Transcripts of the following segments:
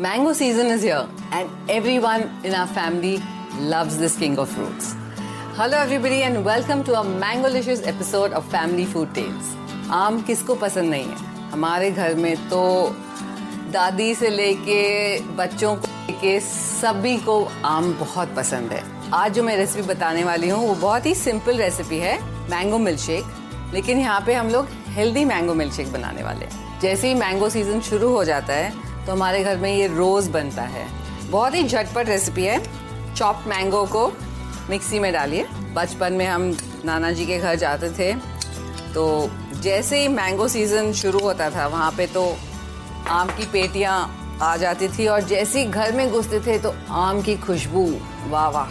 Mango season is here, and everyone in our family loves this king of fruits. Hello, everybody, and welcome to a mango-licious episode of Family Food Tales. आम किसको पसंद नहीं है हमारे घर में तो दादी से लेके बच्चों को लेके सभी को आम बहुत पसंद है आज जो मैं रेसिपी बताने वाली हूँ वो बहुत ही सिंपल रेसिपी है मैंगो मिल्क शेक लेकिन यहाँ पे हम लोग हेल्दी मैंगो मिल्क शेक बनाने वाले हैं जैसे ही मैंगो सीज़न शुरू हो जाता है तो हमारे घर में ये रोज़ बनता है। बहुत ही झटपट रेसिपी है। चॉप्ड मैंगो को मिक्सी में डालिए। बचपन में हम नाना जी के घर जाते थे। तो जैसे ही मैंगो सीज़न शुरू होता था, वहाँ पे तो आम की पेटियाँ आ जाती थी और जैसे ही घर में घुसते थे तो आम की खुशबू। वाह वाह।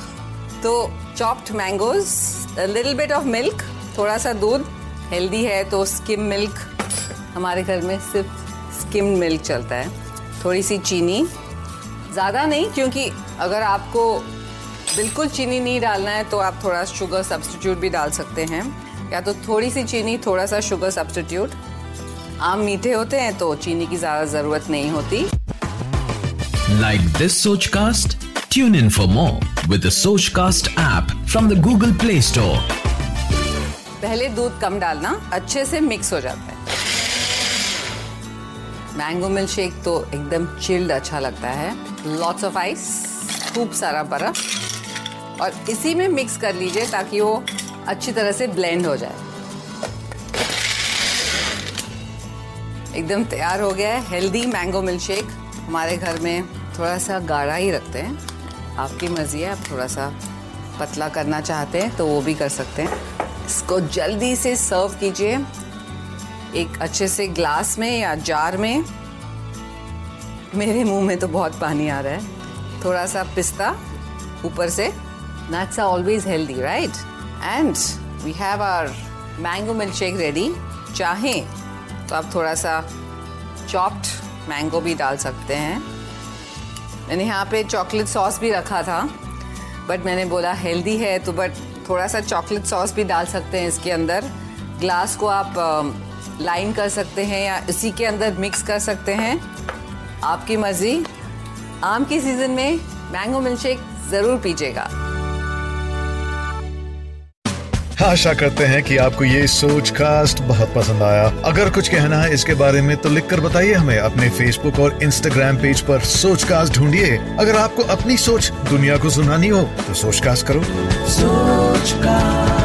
तो chopped mangoes little bit of milk थोड़ा सा दूध। हेल्दी है तो स्किम मिल्क हमारे घर में सिर्फ़ स्किम मिल्क चलता है। थोड़ी सी चीनी। ज़्यादा नहीं क्योंकि अगर आपको बिल्कुल चीनी नहीं डालना है तो आप थोड़ा शुगर सब्सटीट्यूट भी डाल सकते हैं। या तो थोड़ी सी चीनी थोड़ा सा शुगर सब्सटीट्यूट आम मीठे होते हैं तो चीनी की ज़्यादा ज़रूरत नहीं होती। Like this Sochcast? Tune in for more with the Sochcast app from the Google Play Store. पहले दूध कम डालना अच्छे से मिक्स हो जाता। है मैंगो मिल्क शेक तो एकदम चिल्ड अच्छा लगता है। लॉट्स ऑफ़ आइस खूब सारा बर्फ़। और इसी में मिक्स कर लीजिए ताकि वो अच्छी तरह से ब्लेंड हो जाए। एकदम तैयार हो गया है हेल्दी मैंगो मिल्क शेक हमारे घर में थोड़ा सा गाढ़ा ही रखते हैं। आपकी मर्ज़ी है, आप थोड़ा सा पतला करना चाहते हैं तो वो भी कर सकते हैं। इसको जल्दी से सर्व कीजिए। एक अच्छे से ग्लास में या जार में। मेरे मुँह में तो बहुत पानी आ रहा है। थोड़ा सा पिस्ता ऊपर से। Nuts are always healthy right and we have our mango milk shake ready चाहें तो आप थोड़ा सा चॉप्ड मैंगो भी डाल सकते हैं। मैंने यहाँ पे चॉकलेट सॉस भी रखा था। बट मैंने बोला हेल्दी है तो बट थोड़ा सा चॉकलेट सॉस भी डाल सकते हैं इसके अंदर। ग्लास को आप लाइन कर सकते हैं या इसी के अंदर मिक्स कर सकते हैं। आपकी मर्ज़ी। आम की सीज़न में मैंगो मिल्क शेक ज़रूर पीजिएगा। आशा करते हैं कि आपको ये सोच कास्ट बहुत पसंद आया। अगर कुछ कहना है इसके बारे में तो लिखकर बताइए हमें अपने फेसबुक और इंस्टाग्राम पेज पर सोच कास्ट ढूंढिए। अगर आपको अपनी सोच दुनिया को सुनानी हो तो सोच कास्ट करो। Sochcast.